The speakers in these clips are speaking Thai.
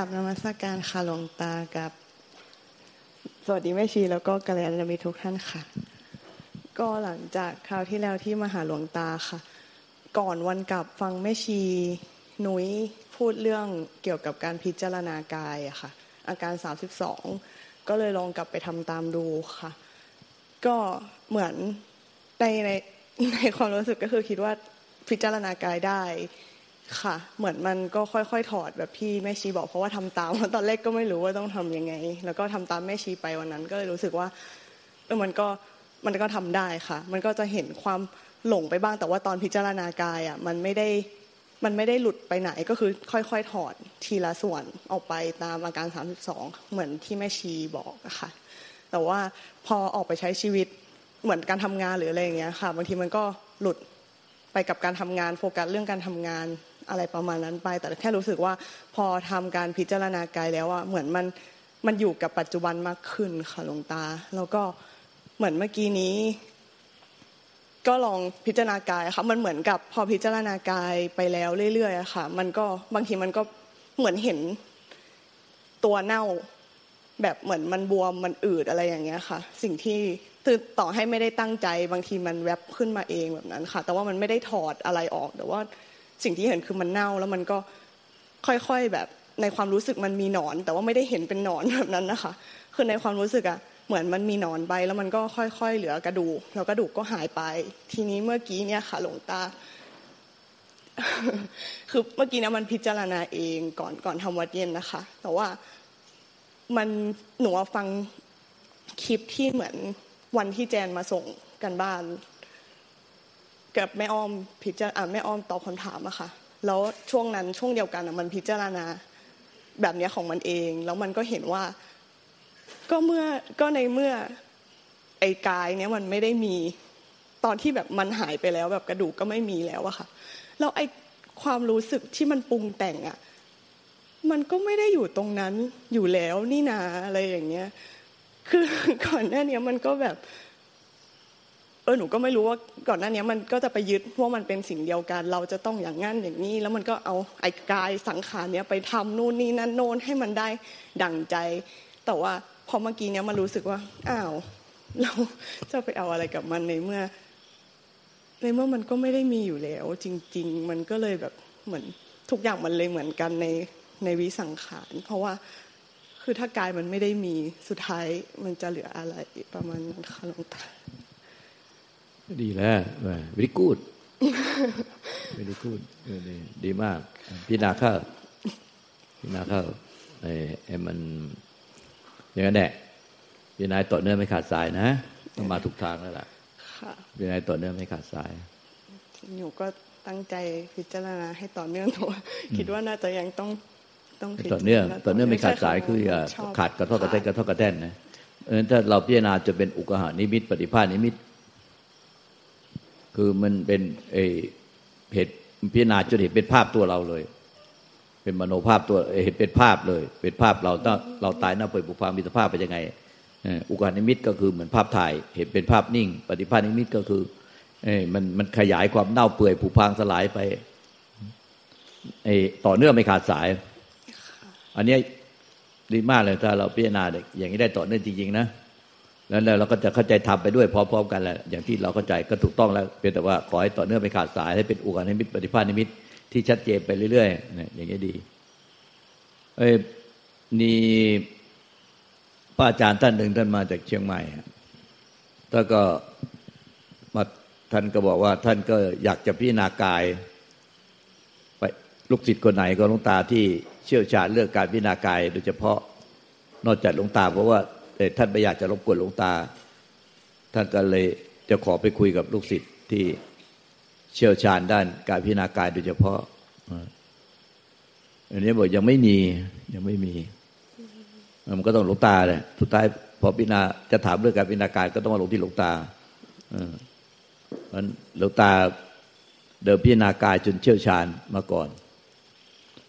กับนมัสการค่ะหลวงตากับ สวัสดีแม่ชีแล้วก็กัลยาณมิตรทุกท่านค่ะ ก็หลังจากคราวที่แล้วที่มาหาหลวงตาค่ะ ก่อนวันกลับฟังแม่ชีหนุยพูดเรื่องเกี่ยวกับการพิจารณากายอะค่ะ อาการ 32 ก็เลยลองกลับไปทำตามดูค่ะ ก็เหมือนในในในความรู้สึกก็คือคิดว่าพิจารณากายได้ ค่ะ เหมือนมันก็ค่อยๆ ถอดแบบพี่แม่ชีบอกเพราะว่าทำตามตอนแรกก็ไม่รู้ว่าต้องทํำยังไง แล้วก็ทำตามแม่ชีไปวันนั้น ก็เลยรู้สึกว่าเออมันก็มันก็ทำได้ค่ะ มันก็จะเห็นความหลงไปบ้างแต่ว่าตอนพิจารณากายอะมันไม่ได้มันไม่ได้หลุดไปไหนก็คือค่อยๆ ถอดทีละส่วนออกไปตามอาการ 32 เหมือนที่แม่ชีบอกอะค่ะ แต่ว่าพอออกไปใช้ชีวิตเหมือนการทำงานหรืออะไรอย่างเงี้ยค่ะบางทีมันก็หลุดไปกับการทำงานโฟกัสเรื่องการทำงาน อะไรประมาณนั้นไป แต่แค่รู้สึกว่าพอทำการพิจารณากายแล้วอะเหมือนมันมันอยู่กับปัจจุบันมากขึ้นค่ะหลวงตา แล้วก็เหมือนเมื่อกี้นี้ ก็ลองพิจารณากายค่ะมันเหมือนกับพอพิจารณากายไปแล้วเรื่อยๆค่ะ มันก็บางทีมันก็เหมือนเห็นตัวเน่าแบบเหมือนมันบวมมันอืดอะไรอย่างเงี้ยค่ะ สิ่งที่คือต่อให้ไม่ได้ตั้งใจ บางทีมันแวบขึ้นมาเองแบบนั้นค่ะ แต่ว่ามันไม่ได้ถอดอะไรออกแต่ว่า สิ่งที่เห็นคือมันเน่าแล้วมันก็ค่อยๆแบบในความรู้สึกมันมีหนอน แต่ว่าไม่ได้เห็นเป็นหนอนแบบนั้นนะคะ คือในความรู้สึกอะเหมือนมันมีหนอนไปแล้วมันก็ค่อยๆเหลือกระดูกแล้วกระดูกก็หายไป ทีนี้เมื่อกี้เนี่ยค่ะหลวงตา คือเมื่อกี้นะมันพิจารณาเองก่อนก่อนทำวัดเย็นนะคะ แต่ว่ามันหนูฟังคลิปที่เหมือนวันที่แจนมาส่งกันบ้าน กับแม่อ้อมพิจารณาแม่อ้อมตอบคำถามอะค่ะ แล้วช่วงนั้นช่วงเดียวกันมันพิจารณาแบบนี้ของมันเอง แล้วมันก็เห็นว่า ก็เมื่อก็ในเมื่อไอ้กายเนี้ยมันไม่ได้มีตอนที่แบบมันหายไปแล้ว แบบกระดูกก็ไม่มีแล้วอะค่ะแล้วไอ้ความรู้สึกที่มันปรุงแต่งอะมันก็ไม่ได้อยู่ตรงนั้นอยู่แล้วนี่นาอะไรอย่างเงี้ย คือก่อนหน้านี้มันก็แบบ เออหนูก็ไม่รู้ว่าก่อนหน้านี้มันก็จะไปยึดว่ามันเป็นสิ่งเดียวกัน เราจะต้องอย่างงั้นอย่างนี้ แล้วมันก็เอาไอ้กายสังขารเนี้ยไปทำนู่นนี่นั่นโน้นให้มันได้ดั่งใจ แต่ว่าพอเมื่อกี้เนี้ยมันรู้สึกว่าอ้าวเราจะไปเอาอะไรกับมันในเมื่อ ในเมื่อมันก็ไม่ได้มีอยู่แล้ว จริง ๆ มันก็เลยแบบเหมือนทุกอย่างมันเลยเหมือนกันในในวิสังขาร เพราะว่าคือถ้ากายมันไม่ได้มีสุดท้ายมันจะเหลืออะไรประมาณนั้นค่ะหลวงตา ดีแล้ววิกูดวิกูดดีดีมากพี่นาข้าพี่นาข้าไอ้ไอ้มันอย่างนั้นแหละพี่นายต่อเนื่องไม่ขาดสายนะต้องมาถูกทางแล้วล่ะพี่นายต่อเนื่องไม่ขาดสายหนูก็ตั้งใจพิจารณาให้ต่อเนื่องตัวคิดว่าน่าจะยังต้องต้องต่อเนื่องต่อเนื่องไม่ขาดสายคืออย่าขาดกระทบกระแทกกระทบกระแทนนะเออถ้าเราพิจารณาจะเป็นอุกหานิมิตปฏิภาณนิมิต คือมันเป็นเอเหตุพิจารณาจนเห็นเป็นภาพตัวเราเลย เป็นมโนภาพตัวเห็นเป็นภาพเลย เป็นภาพเราถ้าเราตายหน้าเปิดบุพามิตรภาพไปยังไงอุกานิมิตก็คือเหมือนภาพถ่าย เห็นเป็นภาพนิ่ง ปฏิภาณนิมิตก็คือเอมันมันขยายความเน่าเปื่อยผุพังสลายไปไอ้ต่อเนื่องไม่ขาดสาย อันนี้ดีมากเลยถ้าเราพิจารณาอย่างนี้ได้ต่อเนื่องจริงๆนะ แล้วเราก็จะเข้าใจทำไปด้วยพร้อมๆกันแหละอย่างที่เราเข้าใจก็ถูกต้องแล้วเพียงแต่ว่าขอให้ต่อเนื่องไปขาดสายให้เป็นอุกานิมิตปฏิภาณนิมิตที่ชัดเจนไปเรื่อยๆอย่างนี้ดีเอ้ยนี่ป้าอาจารย์ท่านหนึ่งท่านมาจากเชียงใหม่ท่านก็มาท่านก็บอกว่า ท่านก็อยากจะพิจารณากาย ไปลูกศิษย์คนไหนก็ลงตาที่เชี่ยวชาญเรื่องการพิจารณากาย โดยเฉพาะนอกจากลงตาเพราะว่า ท่านไม่อยากจะรบกวนหลวงตา ท่านก็เลยจะขอไปคุยกับลูกศิษย์ที่เชี่ยวชาญด้านการพิจารณากายโดยเฉพาะอันนี้บอกยังไม่มียังไม่มี มันก็ต้องหลวงตาเลยสุดท้ายพอพิจารณาจะถามเรื่องการพิจารณากายก็ต้องมาลงที่หลวงตามันหลวงตาเดิมพิจารณากายจนเชี่ยวชาญมาก่อน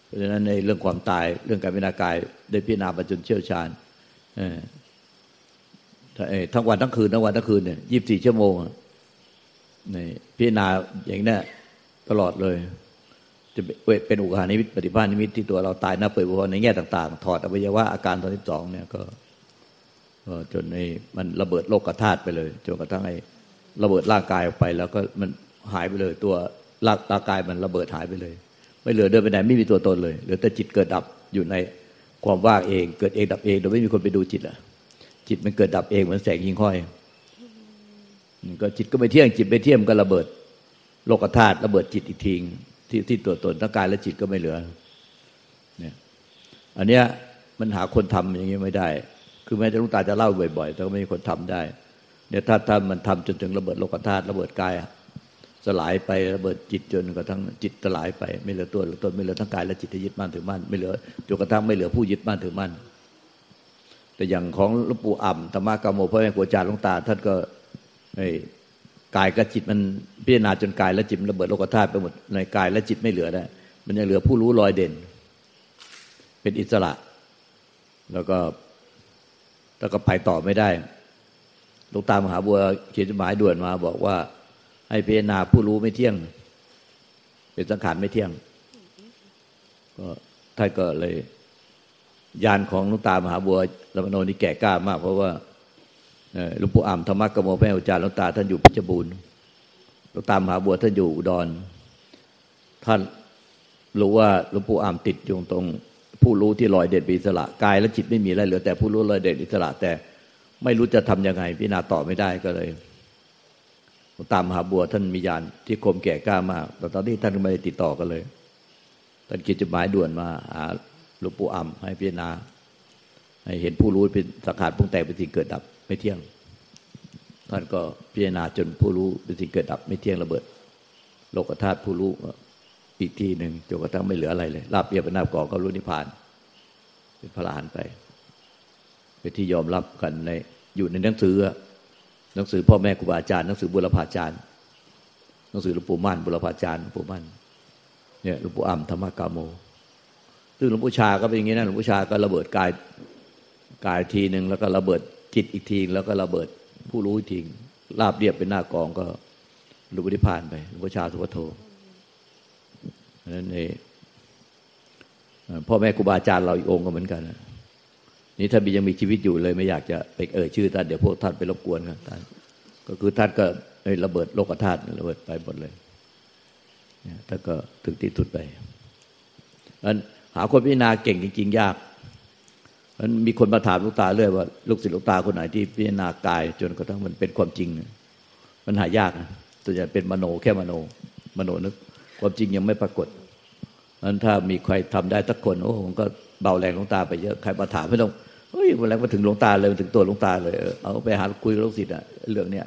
เพราะฉะนั้นในเรื่องความตายเรื่องการพิจารณากายได้พิจารณามาจนเชี่ยวชาญ ทั้งวันทั้งคืนทั้งวันทั้งคืนเนี่ยยี่บสี่ชั่วโมงในพิจารณาอย่างนี้ตลอดเลย จะเป็นอุกานิมิตปฏิภาณนิมิตที่ตัวเราตายนับเปิดวในแง่ต่างๆ ถอดอวัยวะอาการตอนที่สองเนี่ยก็จนในมันระเบิดโลกธาตุไปเลยจนกระทั่งไอ้ระเบิดร่างกายออกไป แล้วก็มันหายไปเลย ตัวร่างกายมันระเบิดหายไปเลย ไม่เหลือเดินไปไหนไม่มีตัวตนเลยเหลือแต่จิตเกิดดับอยู่ในความว่างเอง เกิดเองดับเองโดยไม่มีคนไปดูจิตอะ จิตมันเกิดดับเองเหมือนแสงยิงห้อยก็จิตก็ไม่เที่ยงจิตไม่เที่ยงก็ระเบิด โลกธาตุระเบิดจิตอีกทีที่ที่ตัวตนทั้งกายและจิตก็ไม่เหลือเนี่ยอันเนี้ยมันหาคนทำอย่างนี้ไม่ได้ คือแม้จะลุงตาจะเล่าบ่อยๆ แต่ก็ไม่มีคนทำได้เนี่ยถ้าถ้ามันทำจนถึงระเบิดโลกธาตุระเบิดกายสลายไประเบิดจิตจนกระทั่งจิตสลายไป ไม่เหลือตัวตนไม่เหลือทั้งกายและจิตที่ยึดมั่นถือมั่นไม่เหลือจนกระทั่งไม่เหลือผู้ยึดมั่นถือมั่น แต่อย่างของหลวงปู่อ่ำธรรมกรรมโมพระแม่ครูอาจารย์หลวงตา ท่านก็กายกับจิตมันพิจารณาจนกายและจิตระเบิดโลกธาตุไปหมดในกายและจิตไม่เหลือได้วมันยังเหลือผู้รู้ลอยเด่น เป็นอิสระ แล้วก็แล้วก็ไปต่อไม่ได้หลวงตามหาบัวเขียนจดหมายด่วนมา บอกว่า ให้พิจารณาผู้รู้ไม่เที่ยง เป็นสังขารไม่เที่ยง ก็ท่านก็เลย ยานของหลวงตามหาบัวลำโนนี่แก่กล้ามาก เพราะว่าหลวงปู่อ่ำธรรมะกโมพระอาจารย์หลวงตาท่านอยู่พิจบูรณ์หลวงตามหาบัวท่านอยู่อุดร ท่านรู้ว่าหลวงปู่อ่ำติดอยู่ตรง ผู้รู้ที่ลอยเด่นอิสระกายและจิตไม่มีอะไรเหลือแต่ผู้รู้ลอยเด่นอิสระ แต่ไม่รู้จะทํำยังไงพิจารณาต่อไม่ได้ก็เลยตามหาบัวท่านมียานที่คมแก่กล้ามากแต่ตอนที่ท่านไม่ได้ติดต่อกันเลย ท่านกิจดหมายด่วนมาหา หลวงปู่อ่ำให้พิจารณา ให้เห็นผู้รู้เป็นสังขารปรุงแต่เป็นสิ่งเกิดดับไม่เที่ยง ท่านก็พิจารณาจนผู้รู้เป็นสิ่งเกิดดับ ไม่เที่ยงระเบิด โลกธาตุผู้รู้อีกทีหนึ่งจนกระทั่งไม่เหลืออะไรเลยลาบเปียบนาบก่อก็รู้นิพพาน เป็นพระลานไปเป็นที่ยอมรับกันในอยู่ในหนังสือหนังสือพ่อแม่ครูบาอาจารย์หนังสือบุรพาจารย์หนังสือหลวงปู่มั่นบุรพาจารย์หลวงปู่มั่นเนี่ยหลวงปู่อ่ำธรรมกาโม ซึ่งหลวงปู่ชาก็เป็นอย่างนี้นะหลวงปู่ชาก็ระเบิดกายกายทีหนึ่งแล้วก็ระเบิดจิตอีกทีแล้วก็ระเบิดผู้รู้ทิ้งราบเรียบเป็นหน้ากองก็รูปนิพานไปหลวงพ่อชาสุวัโทนั้นเองพ่อแม่ครูบาอาจารย์เราอีกองก็เหมือนกันนี่ถ้ามียังมีชีวิตอยู่เลย ไม่อยากจะไปเอ่ยชื่อท่านเดี๋ยวพวกท่านไปรบกวนครับท่านก็คือท่านก็ระเบิดโลกธาตุระเบิดไปหมดเลยท่านก็ถึงที่สุดไปอัน หาคนพิจารณาเก่งจริงๆ ยากมันมีคนมาถามลูกตาเรื่อยว่า ลูกศิษย์ลูกตาคนไหนที่พิจารณากาย จนกระทั่งมันเป็นความจริง มันหายากนะตัวใหญ่เป็นมโนแค่มโน มโนนึก ความจริงยังไม่ปรากฏนั้นถ้ามีใครทำได้สักคนโอ้ผมก็เบาแรงลงตาไปเยอะใครมาถามไม่ต้องเฮ้ยวันแรกมาถึงลงตาเลยมาถึงตัวลงตาเลยเอาไปหาคุยกับลูกศิษย์อะเรื่องเนี้ย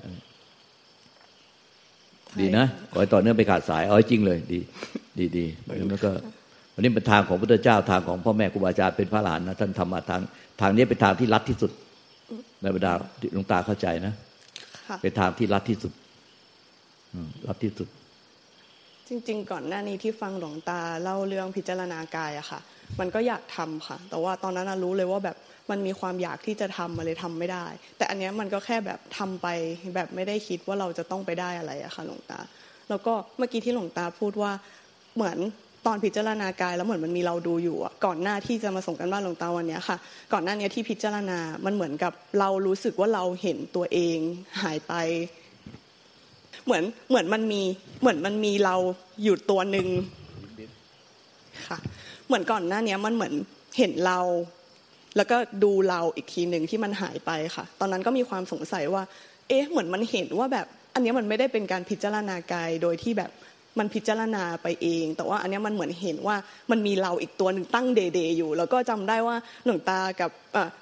ดีนะขอให้ต่อเนื่องไปขาดสายเอาจริงเลย ดี ดีดีแล้วก็ อันนี้เป็นทางของพระพุทธเจ้าทางของพ่อแม่ครูบาอาจารย์เป็นพระหลานนะท่านทำมาทางทางนี้เป็นทางที่รัดที่สุดในบรรดาหลวงตาเข้าใจนะเป็นทางที่รัดที่สุดรัดที่สุด จริง ๆ ก่อนหน้านี้ที่ฟังหลวงตาเล่าเรื่องพิจารณากายอะค่ะ มันก็อยากทำค่ะ แต่ว่าตอนนั้นรู้เลยว่าแบบมันมีความอยากที่จะทำมาเลยทำไม่ได้ แต่อันนี้มันก็แค่แบบทำไปแบบไม่ได้คิดว่าเราจะต้องไปได้อะไรอะค่ะหลวงตา แล้วก็เมื่อกี้ที่หลวงตาพูดว่าเหมือน ตอนพิจารณากายแล้วเหมือนมันมีเราดูอยู่อะก่อนหน้าที่จะมาส่งกันบ้านหลวงตาวันนี้ค่ะ ก่อนหน้านี้ที่พิจารณา มันเหมือนกับเรารู้สึกว่าเราเห็นตัวเองหายไป เหมือนเหมือนมันมีเหมือนมันมีเราอยู่ตัวหนึ่งค่ะ เหมือนก่อนหน้านี้มันเหมือนเห็นเรา แล้วก็ดูเราอีกทีหนึ่งที่มันหายไปค่ะ ตอนนั้นก็มีความสงสัยว่า เอ๊ะ เหมือนมันเห็นว่าแบบ อันนี้มันไม่ได้เป็นการพิจารณากายโดยที่แบบ มันพิจารณาไปเอง แต่ว่าอันนี้มันเหมือนเห็นว่ามันมีเราอีกตัวหนึ่งตั้งเดเดอยู่ แล้วก็จำได้ว่าหลวงตากับ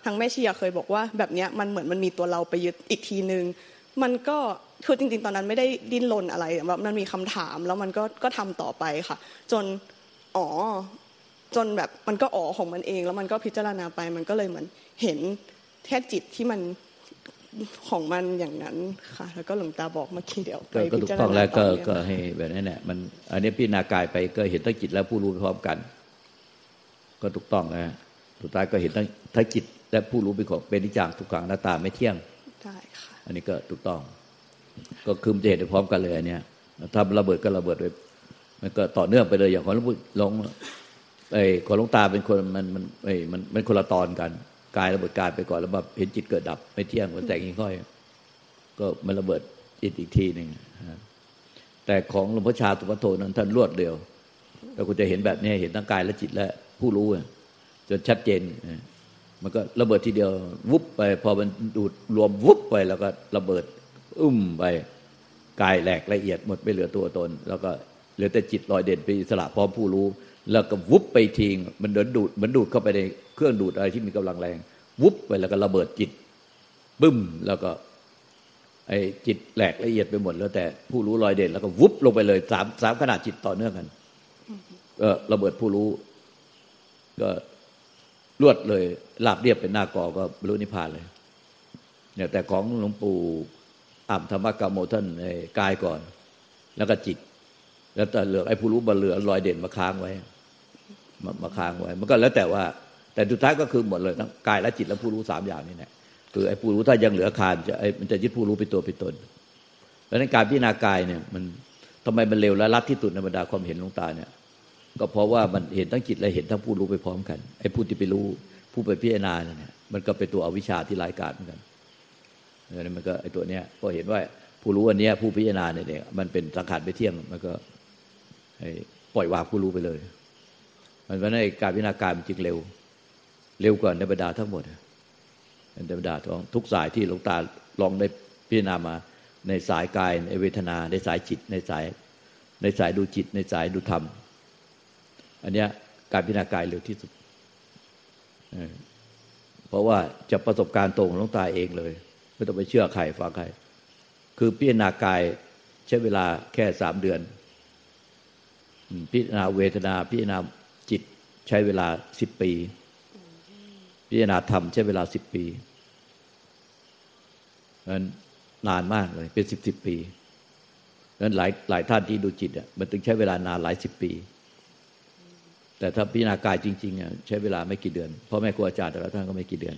ทางแม่ชีเคยบอกว่า แบบนี้มันเหมือนมันมีตัวเราไปยึดอีกทีนึงมันก็คือจริง ๆ ตอนนั้นไม่ได้ดิ้นรนอะไรแบบมันมีคำถามแล้วมันก็ก็ทำต่อไปค่ะ จนอ๋อจนแบบมันก็อ๋อของมันเอง แล้วมันก็พิจารณาไปมันก็เลยเหมือนเห็นแค่จิตที่มัน ของมันอย่างนั้นค่ะ แล้วก็หลวงตาบอกเมื่อกี้เดี๋ยวไปพิจารณาต่อแล้วก็ก็ให้แบบนั้นแหละมันอันนี้พิจารณากายไปก็เห็นทั้งจิตและผู้รู้พร้อมกัน ก็ถูกต้องนะสุดท้ายก็เห็นทั้งทั้งจิตและผู้รู้เป็นของเป็นนิจังทุกขังหน้าตาไม่เที่ยงได้ค่ะ อันนี้ก็ถูกต้อง ก็คือมันจะเห็นพร้อมกันเลยอันเนี้ยถ้าระเบิดก็ระเบิดไปมันก็ต่อเนื่องไปเลยอย่างของหลวงปู่หลวงไอ้ของหลวงตาเป็นคนมันมันไอ้มันมันคนละตอนกัน กายระเบิดกายไปก่อนแล้วแบบเห็นจิตเกิดดับ ไม่เที่ยงมันแต่งยิ่งค่อย ก็มันระเบิดจิตอีกทีหนึ่งแต่ของหลวงพ่อชาตุปโทนั้นท่านรวดเร็วแล้วคุณจะเห็นแบบนี้เห็นทั้งกายและจิตและผู้รู้จนชัดเจนมันก็ระเบิดทีเดียว วุบไป พอมันดูดรวมวุบไปแล้วก็ระเบิดอุ้มไปกายแหลกละเอียดหมดไม่เหลือตัวตน แล้วก็เหลือแต่จิตลอยเด่นไปอิสระพร้อมผู้รู้ แล้วก็วุบไปทิ้งมันเดินดูดมันดูดเข้าไปใน เครื่องดูดอะไรที่มีกำลังแรง วุบไปแล้วก็ระเบิดจิต บึ้มแล้วก็ไอ้จิตแหลกละเอียดไปหมดแล้วแต่ผู้รู้ลอยเด่นแล้วก็วุบลงไปเลยสามสามขนาดจิตต่อเนื่องกันเออระเบิดผู้รู้ ก็รวดเลยลาบเรียบเป็นหน้ากอก็บรรลุนิพพานเลย เนี่ยแต่ของหลวงปู่อ่ำธรรมกรรมโมท่านกายก่อน แล้วก็จิต แล้วแต่เหลือไอ้ผู้รู้บรเหลือลอยเด่นมาค้างไว้มามาค้างไว้ มันก็แล้วแต่ว่า แต่สุดท้ายก็คือหมดเลยทั้งกายและจิตและผู้รู้สามอย่างนี่แหละคือไอ้ผู้รู้ถ้ายังเหลือคานจะไอ้มันจะยึดผู้รู้เป็นตัวเป็นตนเพราะนั้นการพิจารณากายเนี่ยมันทำไมมันเร็วและรัดที่สุดในบรรดาความเห็นลงตาเนี่ย ก็เพราะว่ามันเห็นทั้งจิตและเห็นทั้งผู้รู้ไปพร้อมกันไอ้ผู้ที่ไปรู้ผู้ไปพิจารณาเนี่ยมันก็เป็นตัวอวิชชาที่รายการเหมือนกันเนี่ยมันก็ไอ้ตัวเนี้ยพอเห็นว่าผู้รู้อันเนี้ยผู้พิจารณาเนี่ยมันเป็นสังขารไปเที่ยงมันก็ปล่อยวางผู้รู้ไปเลย มันเพราะนั้นการพิจารณากายมันจึงเร็ว เร็วกว่าในบรรดาทั้งหมดในบรรดาของทุกสายที่หลวงตาลองได้พิจารณามา ในสายกายในเวทนา ในสายจิต ในสาย ในสายดูจิต ในสายดูธรรม อันเนี้ยการพิจารณากายเร็วที่สุดเพราะว่าจะประสบการณ์ตรงหลวงตาเองเลย ไม่ต้องไปเชื่อใครฟังใคร คือพิจารณากายใช้เวลาแค่สามเดือนพิจารณาเวทนาพิจารณาจิตใช้เวลาสิบปี พิจารณาธรรมใช้เวลาสิบปีมันนานมากเลย เป็นสิบสิบปีนั้นหลายหลายท่านที่ดูจิตอะมันถึงใช้เวลานานหลายสิบปี แต่ถ้าพิจารณากายจริงๆใช้เวลาไม่กี่เดือนพ่อแม่ครูอาจารย์แต่ละท่านก็ไม่กี่เดือน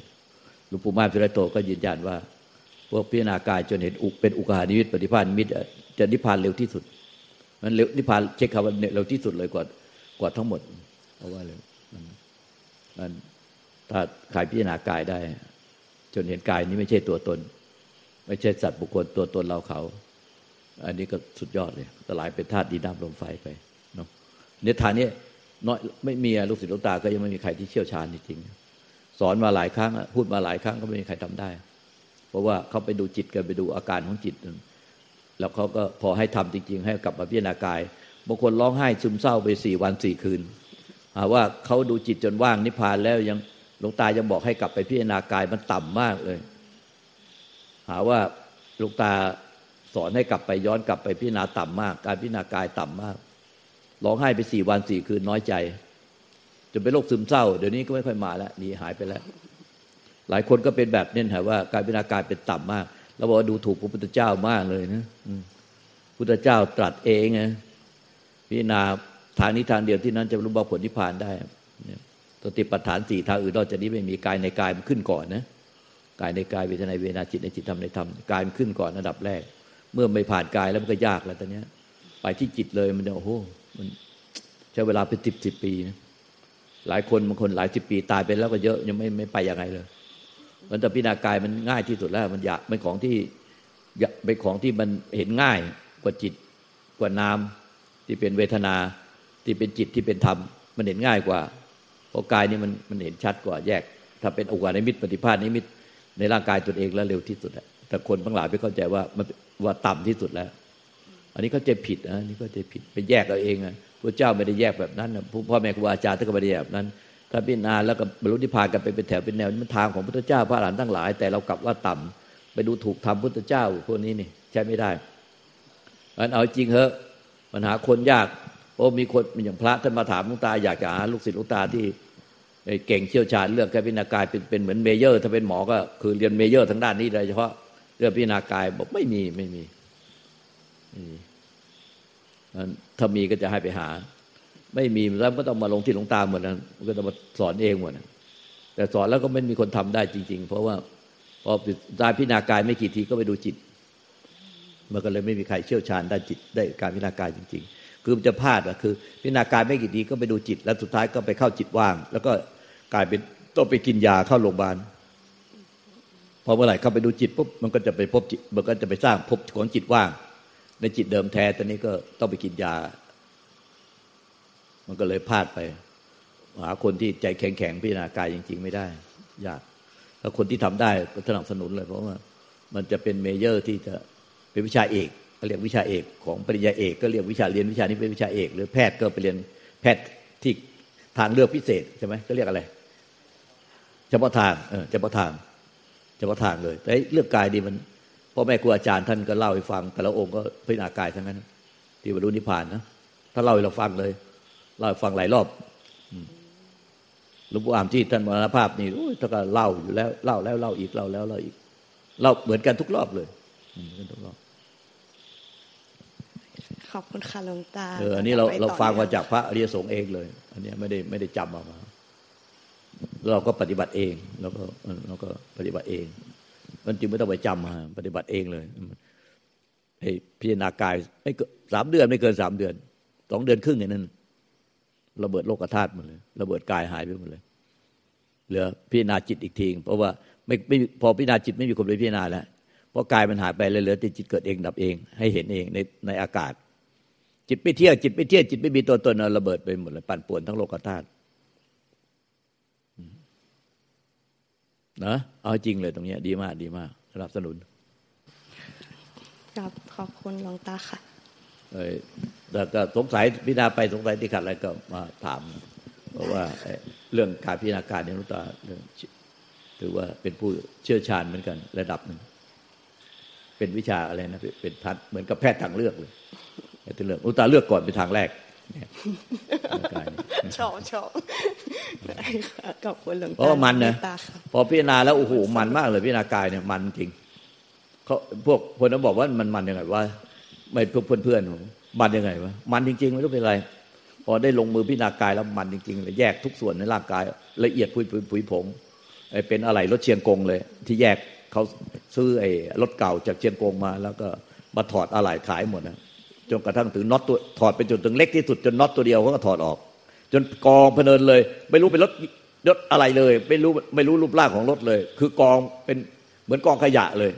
หลวงปู่ม่านพิรโตก็ยืนยันว่า พวกพิจารณากายจนเห็นอุกเป็นอุกหานิมิตปฏิภาณมิตรจะนิพพานเร็วที่สุด มันเร็วนิพพานเช็คคำว่าเร็วที่สุดเลยกว่ากว่าทั้งหมดเพราะว่าเลยมัน ถ้าใครพิจารณากายได้ จนเห็นกายนี้ไม่ใช่ตัวตน ไม่ใช่สัตว์บุคคลตัวตนเราเขา อันนี้ก็สุดยอดเลยสลายเป็นธาตุดินน้ำลมไฟไปเนาะในฐานนี้น้อยไม่มีลูกศิษย์ลูกตาก็ยังไม่มีใครที่เชี่ยวชาญจริงสอนมาหลายครั้งพูดมาหลายครั้งก็ไม่มีใครทำได้ เพราะว่าเขาไปดูจิตกันไปดูอาการของจิตแล้วเขาก็พอให้ทำจริง ๆ ให้กลับมาพิจารณากายบางคนร้องไห้ซึมเศร้าไปสี่วันสี่คืนหาว่าเขาดูจิตจนว่างนิพพานแล้วยัง หลวงตายังบอกให้กลับไปพิจารณากายมันต่ำมากเลย หาว่าหลวงตาสอนให้กลับไปย้อนกลับไปพิจารณาต่ำมาก การพิจารณากายต่ำมากร้องไห้ไปสี่วันสี่คืนน้อยใจจนเป็นโรคซึมเศร้า เดี๋ยวนี้ก็ไม่ค่อยมาแล้วหนีหายไปแล้ว หลายคนก็เป็นแบบนี้ค่ะว่า การพิจารณาการเป็นต่ำมากเราบอกว่าดูถูกพระพุทธเจ้ามากเลยนะพุทธเจ้าตรัสเองไงพิจารณาทางนี้ทางเดียวที่นั้นจะรู้บผลนิพพานได้ สติปัฏฐานสี่ทางอื่นนอกจากนี้ไม่มีกายในกายมันขึ้นก่อนนะกายในกายเวทนาเวนาจิตในจิตธรรมในธรรมกายมันขึ้นก่อนระดับแรก เมื่อไม่ผ่านกายแล้วมันก็ยากแล้วตอนนี้ไปที่จิตเลยมันโอ้โหมันใช้เวลาเป็นสิบสิบปีนะหลายคนบางคนหลายสิบปีตายไปแล้วก็เยอะยังไม่ไม่ไปยังไงเลยมันแต่พิจารณากายมันง่ายที่สุดแล้ว มันอยากเป็นของที่เป็นของที่มันเห็นง่ายกว่าจิตกว่านามที่เป็นเวทนาที่เป็นจิตที่เป็นธรรม มันเห็นง่ายกว่า เพราะกายนี่มันมันเห็นชัดกว่าแยก ถ้าเป็นอุกานิมิตปฏิภาณนิมิตในร่างกายตนเองแล้วเร็วที่สุดแต่คนทั้งหลายไม่เข้าใจว่ามันว่าต่ำที่สุดแล้ว อันนี้เขาใจผิดนะนี่ก็ใจผิดไปแยกเอาเองนะพระเจ้าไม่ได้แยกแบบนั้นนะพ่อแม่ครูอาจารย์ท่านก็ไม่ได้แยกแบบนั้น ถ้าพิจารณาแล้วก็บรรลุนิพพานกันไปเป็นแถวเป็นแนวมันทางของพระเจ้าพระอรหันต์ทั้งหลาย แต่เรากลับว่าต่ำไปดูถูกทำพระเจ้าพวกนี้นี่ใช้ไม่ได้อันเอาจริงเหอะปัญหาคนยาก โอ้มีคนอย่างพระท่านมาถามหลวงตา อยากจะหาลูกศิษย์หลวงตาที่เก่งเชี่ยวชาญเรื่องการพิจารณากายเป็นเป็นเหมือน major ถ้าเป็นหมอก็คือเรียน major ทางด้านนี้โดยเฉพาะเรื่องพิจารณากายบอกไม่มีไม่มีถ้ามีก็จะให้ไปหา ไม่มีแล้วก็ต้องมาลงที่หลวงตาหมดนะก็ต้องมาสอนเองหมดแต่สอนแล้วก็ไม่มีคนทำได้จริง ๆ เพราะว่าพอได้พิจารณากายไม่กี่ทีก็ไปดูจิต มันก็เลยไม่มีใครเชี่ยวชาญด้านจิตได้การพิจารณากายจริง ๆ คือมันจะพลาดอะคือ พิจารณากายไม่กี่ทีก็ไปดูจิต แล้วสุดท้ายก็ไปเข้าจิตว่าง แล้วก็กลายเป็นต้องไปกินยาเข้าโรงพยาบาลพอเมื่อไหร่เข้าไปดูจิตปุ๊บมันก็จะไปพบจิตมันก็จะไปสร้างพบของจิตว่าง ในจิตเดิมแท้ตอนนี้ก็ต้องไปกินยา มันก็เลยพลาดไป หาคนที่ใจแข็งแข็งพิจารณากายจริง ๆ ไม่ได้ยากถ้าคนที่ทำได้ก็สนับสนุนเลย เพราะว่า มันจะเป็น major ที่จะเป็นวิชาเอก ก็เรียกวิชาเอก ของปริญญาเอก ก็เรียกวิชาเรียนวิชานี้เป็นวิชาเอก หรือแพทย์ก็ไปเรียนแพทย์ที่ทางเลือกพิเศษใช่ไหมก็เรียกอะไรเฉพาะทางเออเฉพาะทางเฉพาะทางเลย แต่เรื่องกายดีมันพ่อแม่ครูอาจารย์ท่านก็เล่าให้ฟัง แต่ละองค์ก็พิจารณากายทั้งนั้น ที่บรรลุนิพพานนะถ้าเล่าให้เราฟังเลยเล่าฟังหลายรอบหลวงปู่อามที่ท่านมรณภาพนี่ท่านก็เล่าอยู่แล้วเล่าแล้วเล่าอีกเล่าแล้วเล่าอีกเล่าเหมือนกันทุกรอบเลยเหมือนกันทุกรอบ ขอบคุณค่ะหลวงตา เอออันนี้เราเราฟังมาจากพระอริยสงฆ์เองเลย อันนี้ไม่ได้ไม่ได้จำมามาเราก็ปฏิบัติเองแล้วก็เราก็ปฏิบัติเอง มันจึงไม่ต้องไปจำมาปฏิบัติเองเลยไอ้พิจารณากายไม่สามเดือนไม่เกินสามเดือนสองเดือนครึ่งอย่างนั้นระเบิดโลกธาตุหมดเลยระเบิดกายหายไปหมดเลยเหลือพิจารณาจิตอีกทีเพราะว่าไม่ไม่พอพิจารณาจิตไม่มีคนไปพิจารณาแล้วเพราะกายมันหายไปเลยเหลือแต่จิตเกิดเองดับเอง ให้เห็นเองในในอากาศ จิตไม่เที่ยงจิตไม่เที่ยงจิตไม่มีตัวตนระเบิดไปหมดเลยปั่นป่วนทั้งโลกธาตุนะเอาจริงเลยตรงนี้ดีมากดีมากสนับสนุนครับขอบคุณหลวงตาค่ะเออแต่ก็สงสัยพิจารณาไปสงสัยที่ขัดอะไรก็มาถาม เพราะว่าเรื่องการพิจารณาการเนี่ยหลวงตาถือว่าเป็นผู้เชี่ยวชาญเหมือนกัน ระดับหนึ่งเป็นวิชาอะไรนะเป็นทัดเหมือนกับแพทย์ทางเลือกเลย แพทย์เลือกอุตาเลือกก่อนเป็นทางแรกชอบชอบกับคนหลวงตาเพราะมันนะพอพิจารณาแล้วโอ้โหมันมากเลยพิจารณากายเนี่ยมันจริงเขาพวกคนนั้นบอกว่ามันมันยังไงว่า ไม่พวกเพื่อนๆมันยังไงวะมันจริง ๆ ไม่รู้เป็นไร พอได้ลงมือพิจารณากายแล้วมันจริงๆเลยแยกทุกส่วนในร่างกาย ละเอียดผุยผุยผงเป็นอะไรรถเชียงกงเลย ที่แยกเขาซื้อไอ้รถเก่าจากเชียงกงมา แล้วก็มาถอดอะไหล่ขายหมดนะ จนกระทั่งถึงน็อตตัวถอดไปจนถึงเล็กที่สุดจนน็อตตัวเดียวเขาก็ถอดออก จนกองพเนินเลย ไม่รู้เป็นรถรถอะไรเลย ไม่รู้ไม่รู้รูปร่างของรถเลย คือกองเป็นเหมือนกองขยะเลย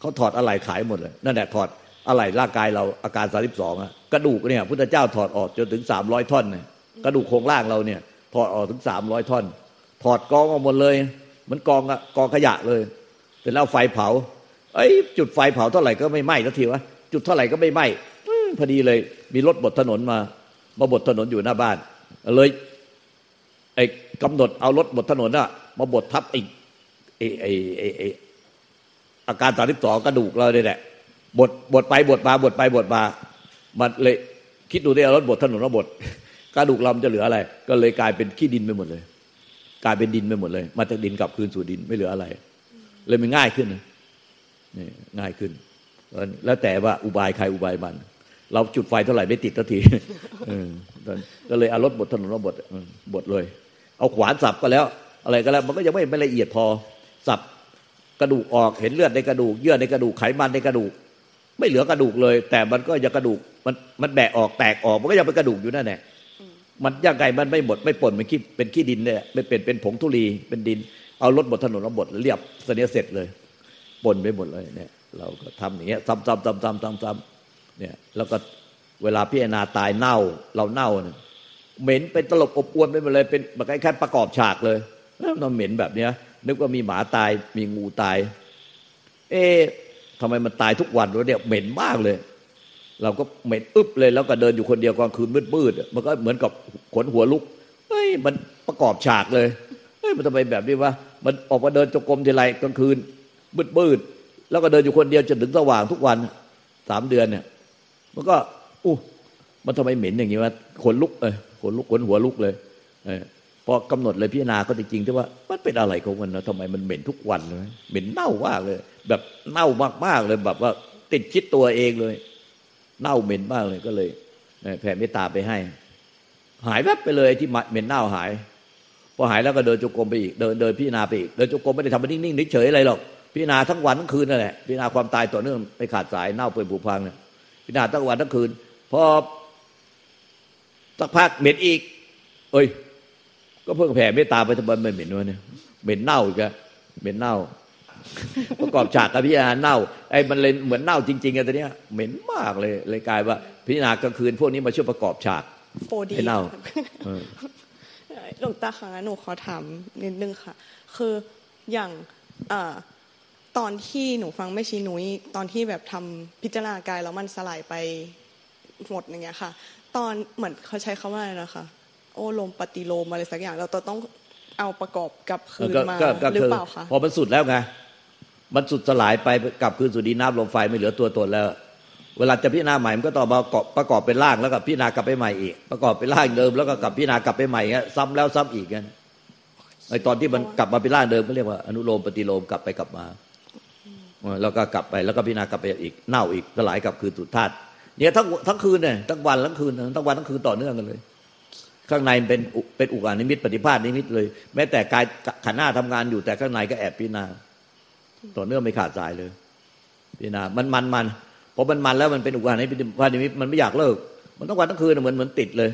เขาถอดอะไหล่ขายหมดเลยนั่นแหละถอดอะไหล่ร่างกายเราอาการสาสิบสองอะกระดูกเนี่ยพุทธเจ้าถอดออกจนถึงสามร้อยท่อนเนี่ยกระดูกโครงร่างเราเนี่ย ถอดออกถึงสามร้อยท่อน ถอดกองออกหมดเลยเหมือนกองอะกองขยะเลยเสร็จแล้วไฟเผา เอ้ยจุดไฟเผาเท่าไหร่ก็ไม่ไหม้ทันทีวะจุดเท่าไหร่ก็ไม่ไหม้ พอดีเลย มีรถบดถนนมา มาบดถนนอยู่หน้าบ้าน เลยไอ้กำหนดเอารถบดถนนอะมาบดทับไอ้ไอ้ไอ้ไอ้อาการสาริบสองกระดูกเราเนี่ยแหละบดบดไปบดมาบดไปบดมามันเลยคิดดูได้เอารถบดถนนมาบดกระดูกเราจะเหลืออะไร ก็เลยกลายเป็นขี้ดินไปหมดเลย กลายเป็นดินไปหมดเลย มาจากดินกลับคืนสู่ดินไม่เหลืออะไร เลยมันง่ายขึ้นนี่ง่ายขึ้น แล้วแต่ว่าอุบายใครอุบายมัน เราจุดไฟเท่าไหร่ไม่ติดทันทีก็เลยเอารถบดถนนมาบดบดเลย เอาขวานสับก็แล้ว อะไรก็แล้ว มันก็ยังไม่ไม่ละเอียดพอสับกระดูกออกเห็นเลือดในกระดูก เยื่อในกระดูกไขมันในกระดูก ไม่เหลือกระดูกเลย แต่มันก็ยังกระดูกมันมันแบะออกแตกออก มันก็ยังเป็นกระดูกอยู่นั่นแหละมันยังไงมันไม่หมดไม่ปนมันขี้เป็นขี้ดินเนี่ยไม่เป็นเป็นผงทุลีเป็นดิน เอารถบดถนนราบดเรียบเสนียเสร็จเลยปนไปหมดเลยเนี่ย เราก็ทำอย่างเงี้ยซ้ำซ้ำซ้ำซ้ำซ้ำซ้ำ เนี่ยแล้วก็เวลาพิจารณาตายเน่าเราเน่าเนี่ยเหม็นเป็นตลบอบอวนไปหมดเลยเป็นแบบคล้ายๆประกอบฉากเลยเราเหม็นแบบเนี้ย นึกว่ามีหมาตายมีงูตาย เอ๊ทำไมมันตายทุกวันวะเนี่ยเหม็นมากเลย เราก็เหม็นอึบเลย แล้วก็เดินอยู่คนเดียวกลางคืนมืดๆมันก็เหมือนกับขนหัวลุกเฮ้ยมันประกอบฉากเลยเฮ้ยมันทำไมแบบนี้วะมันออกมาเดินจงกรมทีไรกลางคืนมืดๆแล้วก็เดินอยู่คนเดียวจนถึงสว่างทุกวันสามเดือนเนี่ย มันก็อู้มันทำไมเหม็นอย่างนี้วะขนลุกเออขนลุกขนหัวลุกเลยเออพอกำหนดเลยพิจารณาก็จริงๆที่ว่ามันเป็นอะไรของมันนะทำไมมันเหม็นทุกวันเลยเหม็นเน่ามากเลย แบบเน่ามากๆเลยแบบว่าติดชิดตัวเองเลย เน่าเหม็นมากเลยก็เลยแผ่เมตตาไปให้ หายแวบไปเลยที่เหม็นเน่าหายพอหายแล้วก็เดินจงกรมไปอีกเดินเดินพิจารณาไปอีกเดินจงกรมไม่ได้ทำมันนิ่งๆเฉยๆอะไรหรอกพิจารณาทั้งวันทั้งคืนนั่นแหละพิจารณาความตายต่อเนื่องไม่ขาดสายเน่าเปื่อยผุพังเนี่ย พิจารณาทั้งวันทั้งคืน พอสักพักเหม็นอีก เอ้ย ก็เพิ่งแผ่เมตตาไปทำไมไม่เหม็นวะเนี่ยเหม็นเน่าอีกอะเหม็นเน่าประกอบฉากกับพิจารณาเน่าไอ้มันเลยเหมือนเน่าจริงๆอะตอนเนี้ยเหม็นมากเลยเลยกลายว่า พิจารณากลางคืนพวกนี้มาช่วยประกอบฉากโฟดีเน่าหลวงตาค่ะหนูขอถามนิดนึงค่ะ คืออย่าง ตอนที่หนูฟังแม่ชีนุ้ยตอนที่แบบทำพิจารณากายแล้วมันสลายไปหมดอย่างเงี้ยค่ะ ตอนเหมือนเขาใช้คาว่าอะไรนะคะ โอ้ลมปฏิโลมอะไรสักอย่าง เราต้องเอาประกอบกับคืนมาหรือเปล่าคะพอมันสุดแล้วไงมันสุดสลายไปกลับคืนสู่ดินน้ำลมไฟไม่เหลือตัวตนแล้ว เวลาจะพิจารณาใหม่มันก็ต่อมาประกอบเป็นร่างแล้วก็พิจารณากลับไปใหม่อีก ประกอบเป็นร่างเดิมแล้วก็กลับพิจารณากลับไปใหม่เงี้ยซ้ำแล้วซ้ำอีกกันไอตอนที่มันกลับมาเป็นร่างเดิมก็เรียกว่าอนุโลมปฏิโลมกลับไปกลับมา แล้วก็กลับไปแล้วก็พิจารณากลับไปอีกเน่าอีกสลายกลับคืนสู่ธาตุเนี่ยทั้งทั้งคืนเนี่ยทั้งวันทั้งคืนทั้งวันทั้งคืนต่อเนื่องกันเลย ข้างในเป็นเป็นอุกานิมิตปฏิภาณนิมิตเลย แม้แต่กายขันหน้าทำงานอยู่แต่ข้างในก็แอบพิจารณาต่อเนื่องไม่ขาดสายเลยพิจารณามันมันมันพอมันมันแล้วมันเป็นอุกานิมิตปฏิมิตมันไม่อยากเลิก มันต้งวันทั้งคืนเหมือนเหมือนติดเลย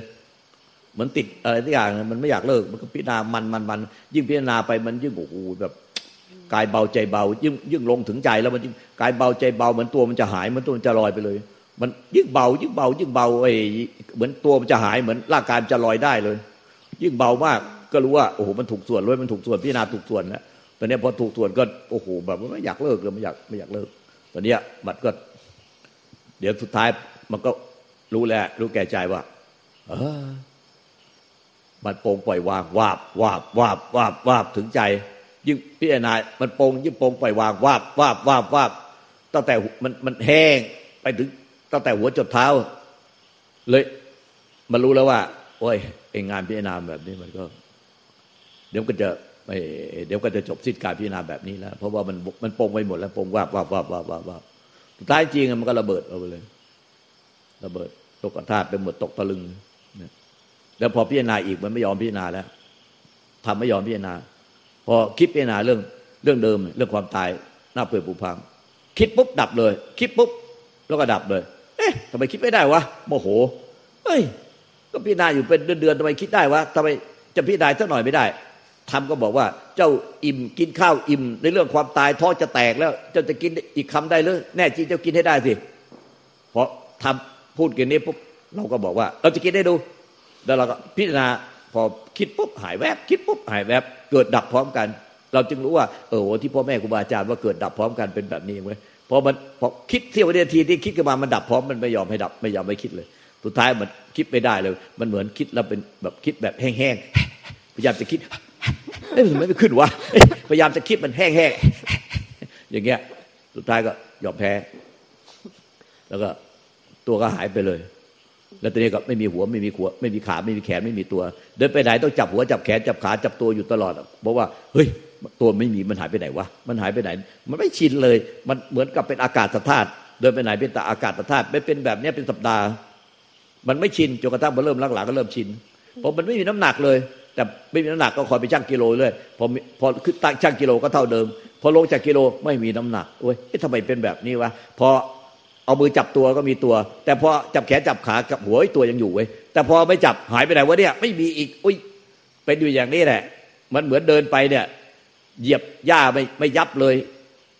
เหมือนติดอะไรทุกอย่างมันไม่อยากเลิกมันก็พิจารณามันมันมันยิ่งพิจารณาไปมันยิ่งโอ้โหแบบ กายเบาใจเบา ยิ่งยิ่งลงถึงใจแล้วมันยิ่งกายเบาใจเบาเหมือนตัวมันจะหายเหมือนตัวมันจะลอยไปเลย มันยิ่งเบา ยิ่งเบา ยิ่งเบาไอ้เหมือนตัวมันจะหายเหมือนร่างกายจะลอยได้เลย ยิ่งเบามากก็รู้ว่าโอ้โหมันถูกส่วนเลยมันถูกส่วนพิจารณาถูกส่วนแล้วตอนนี้พอถูกส่วนก็โอ้โหแบบไม่อยากเลิกเลยไม่อยากไม่อยากเลิก ตอนนี้มันก็ เดี๋ยวสุดท้ายมันก็รู้แหล้วรู้แก่ใจว่า เออมันโปร่งปล่อยวางวาบวาบวาบวาบวาบถึงใจ ยิ่งพิจารณามันโปร่งยิ่งโปร่งปล่อยวางวาบวาบวาบวาบตั้งแต่มันมันแห้งไปถึงตั้งแต่หัวจดเท้า เลยมันรู้แล้วว่า โอ้ยเองงานพิจารณาแบบนี้มันก็ เดี๋ยวก็จะไม่เดี๋ยวก็จะจบสิ้นการพิจารณาแบบนี้แล้ว เพราะว่ามันมันโปร่งไปหมดแล้วโปร่งวาบวาบวาบวาบวาบวาบท้ายจริงมันก็ระเบิดเอาไปเลย ระเบิดตกกระทาเป็นหมดตกตะลึงแล้วพอพิจารณาอีกมันไม่ยอมพิจารณาแล้วทำไม่ยอมพิจารณา พอคิดพิจารณาเรื่องเรื่องเดิม เรื่องความตายหน้าเปื่อยผุพังคิดปุ๊บดับเลย คิดปุ๊บแล้วก็ดับเลย เอ๊ะทำไมคิดไม่ได้วะโมโหเฮ้ย ก็พิจารณาอยู่เป็นเดือนๆทำไมคิดได้วะทำไมจะพิจารณาสักหน่อยไม่ได้ทำก็บอกว่าเจ้าอิ่มกินข้าวอิ่ม ในเรื่องความตายท้อจะแตกแล้ว เจ้าจะกินอีกคำได้หรือแน่จริงเจ้ากินให้ได้สิเพราะทำพูดกันนี้ปุ๊บเราก็บอกว่า เราจะกินได้ดู แล้วเราก็พิจารณา พอคิดปุ๊บหายแวบ คิดปุ๊บหายแวบ เกิดดับพร้อมกัน เราจึงรู้ว่าเออที่พ่อแม่ครูบาอาจารย์ว่าเกิดดับพร้อมกันเป็นแบบนี้เว้ยพอมันพอคิดเที่ยววินาทีที่คิดขึ้นมามันดับพร้อมมันไม่ยอมให้ดับไม่ยอมไม่คิดเลย สุดท้ายมันคิดไม่ได้เลย มันเหมือนคิดแล้วเป็นแบบคิดแบบแห้งๆพยายามจะคิดเอ้ยมันไม่ขึ้นวะพยายามจะคิดมันแห้งๆอย่างเงี้ย สุดท้ายก็ยอมแพ้ แล้วก็ตัวก็หายไปเลย แล้วตอนนี้ก็ไม่มีหัวไม่มีขวไม่มีขาไม่มีแขนไม่มีตัว เดินไปไหนต้องจับหัวจับแขนจับขาจับตัวอยู่ตลอดเพราะว่าเฮ้ยตัวไม่มีมันหายไปไหนวะมันหายไปไหน มันไม่ชินเลย มันเหมือนกับเป็นอากาศธาตุเดินไปไหนเป็นแต่อากาศธาตุไม่เป็นแบบนี้เป็นสัปดาห์ มันไม่ชินจนกระทั่งมันเริ่มหลังๆก็เริ่มชินเพราะมันไม่มีน้ำหนักเลย แต่ไม่มีน้ำหนักก็คอยไปชั่งกิโลเลยพอพอขึ้นตั้งชั่งกิโลก็เท่าเดิมพอลงจากกิโลไม่มีน้ำหนักโอ้ยทำไมเป็นแบบนี้วะพอ เอามือจับตัวก็มีตัว แต่พอจับแขนจับขากับหัวตัวยังอยู่เว้ยแต่พอไม่จับหายไปไหนวะเนี่ยไม่มีอีกอุ้ยเป็นอยู่อย่างนี้แหละ มันเหมือนเดินไปเนี่ย เหยียบหญ้าไม่ไม่ยับเลย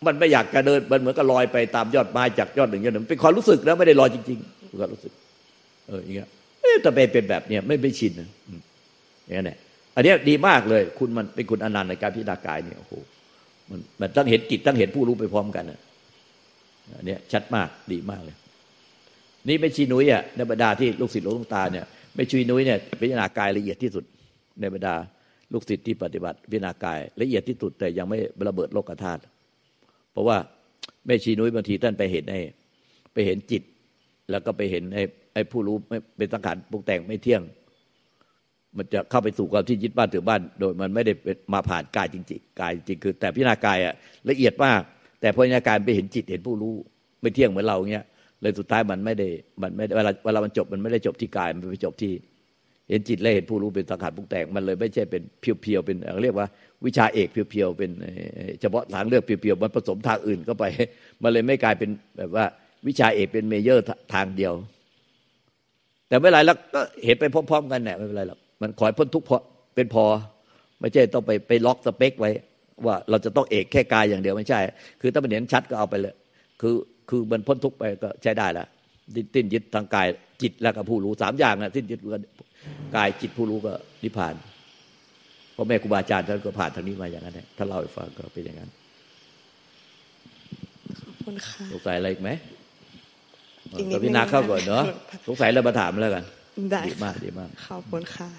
มันไม่อยากจะเดินมันเหมือนกับลอยไปตามยอดไม้จากยอดหนึ่งยอดหนึ่งเป็นความรู้สึกแล้วไม่ได้ลอยจริงๆความรู้สึก เอออย่างเงี้ยเอ๊ะแต่เป็นแบบเนี้ยไม่ไม่ชินนะอย่างนี้อันนี้ดีมากเลย คุณมันเป็นคุณอนันต์ในการพิจารณากายเนี่ยโอ้โหมันมันต้องเห็นจิตต้องเห็นผู้รู้ไปพร้อมกันนะ เนี่ยชัดมากดีมากเลย นี่ไม่ชีนุ้ยอะในบรรดาที่ลูกศิษย์หลวงตาเนี่ยไม่ชีนุ้ยเนี่ยพิจารณากายละเอียดที่สุดในบรรดาลูกศิษย์ที่ปฏิบัติพิจารณากายละเอียดที่สุดแต่ยังไม่ระเบิดโลกธาตุเพราะว่าแม่ชีนุ้ยบางทีท่านไปเห็นในไปเห็นจิต แล้วก็ไปเห็นไอ้ไอ้ผู้รู้ไม่เป็นสังขารปรุงแต่งไม่เที่ยง มันจะเข้าไปสู่ความที่ยึดบ้านถือบ้าน โดยมันไม่ได้มาผ่านกายจริงๆกายจริงคือ แต่พิจารณากายอะละเอียดมาก แต่พออาการไปเห็นจิตเห็นผู้รู้ ไม่เที่ยงเหมือนเราเงี้ยเลยสุดท้ายมันไม่ได้มันไม่เวลาเวลามันจบมันไม่ได้จบที่กายมันไปจบที่ เห็นจิตและเห็นผู้รู้เป็นสังขารปรุงแต่งมันเลยไม่ใช่เป็นเพียวๆเป็นเรียกว่า วิชาเอก pure ๆเป็นเฉพาะทางเลือก pure ๆมันผสมทางอื่นเข้าไป มันเลยไม่กลายเป็นแบบว่าวิชาเอกเป็น major ทางเดียว แต่ไม่ไรแล้วก็เห็นไปพร้อมๆกันเนี่ยไม่เป็นไรหรอกมันขอให้พ้นทุกข์พอเป็นพอ ไม่ใช่ต้องไปไป lock spec ไว้ ว่าเราจะต้องเอกแค่กายอย่างเดียวไม่ใช่ คือถ้ามันเห็นชัดก็เอาไปเลย คือคือมันพ้นทุกข์ไปก็ใช้ได้ละสิ้นยึดทางกายจิตแล้วก็ผู้รู้สามอย่างนะสิ้นยึดก็กายจิตผู้รู้ก็นิพพานเพราะแม่ครูบาอาจารย์ท่านก็ผ่านทางนี้มาอย่างนั้นถ้าเล่าให้ฟังก็เป็นอย่างนั้นขอบคุณค่ะสงสัยอะไรอีกไหมอีกนิดนึงพี่นาเข้าก่อนเนาะนะคะสงสัยแล้วมาถามแล้วกันได้ดีมากค่ะดีมากขอบคุณค่ะ